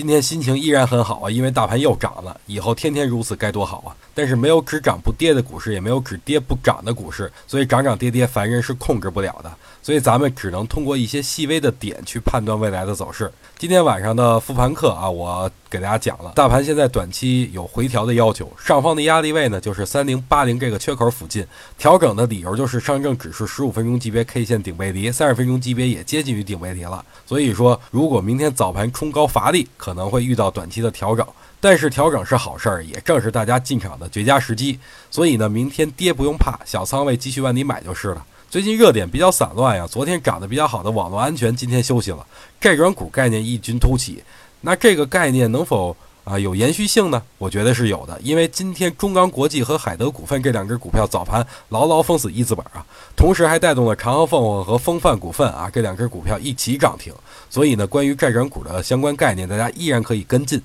今天心情依然很好啊，因为大盘又涨了，以后天天如此该多好啊！但是没有只涨不跌的股市，也没有只跌不涨的股市，所以涨涨跌跌，凡人是控制不了的。所以咱们只能通过一些细微的点去判断未来的走势。今天晚上的复盘课啊，我给大家讲了，大盘现在短期有回调的要求，上方的压力位呢就是三零八零这个缺口附近，调整的理由就是上证指数十五分钟级别 K 线顶背离，三十分钟级别也接近于顶背离了。所以说，如果明天早盘冲高乏力，可能会遇到短期的调整，但是调整是好事儿，也正是大家进场的绝佳时机。所以呢，明天跌不用怕，小仓位继续往里买就是了。最近热点比较散乱呀，昨天涨得比较好的网络安全今天休息了，债转股概念异军突起，那这个概念能否啊有延续性呢？我觉得是有的，因为今天中钢国际和海德股份这两只股票早盘牢牢封死一字板啊，同时还带动了长航凤凰和风范股份啊这两只股票一起涨停，所以呢，关于债转股的相关概念，大家依然可以跟进。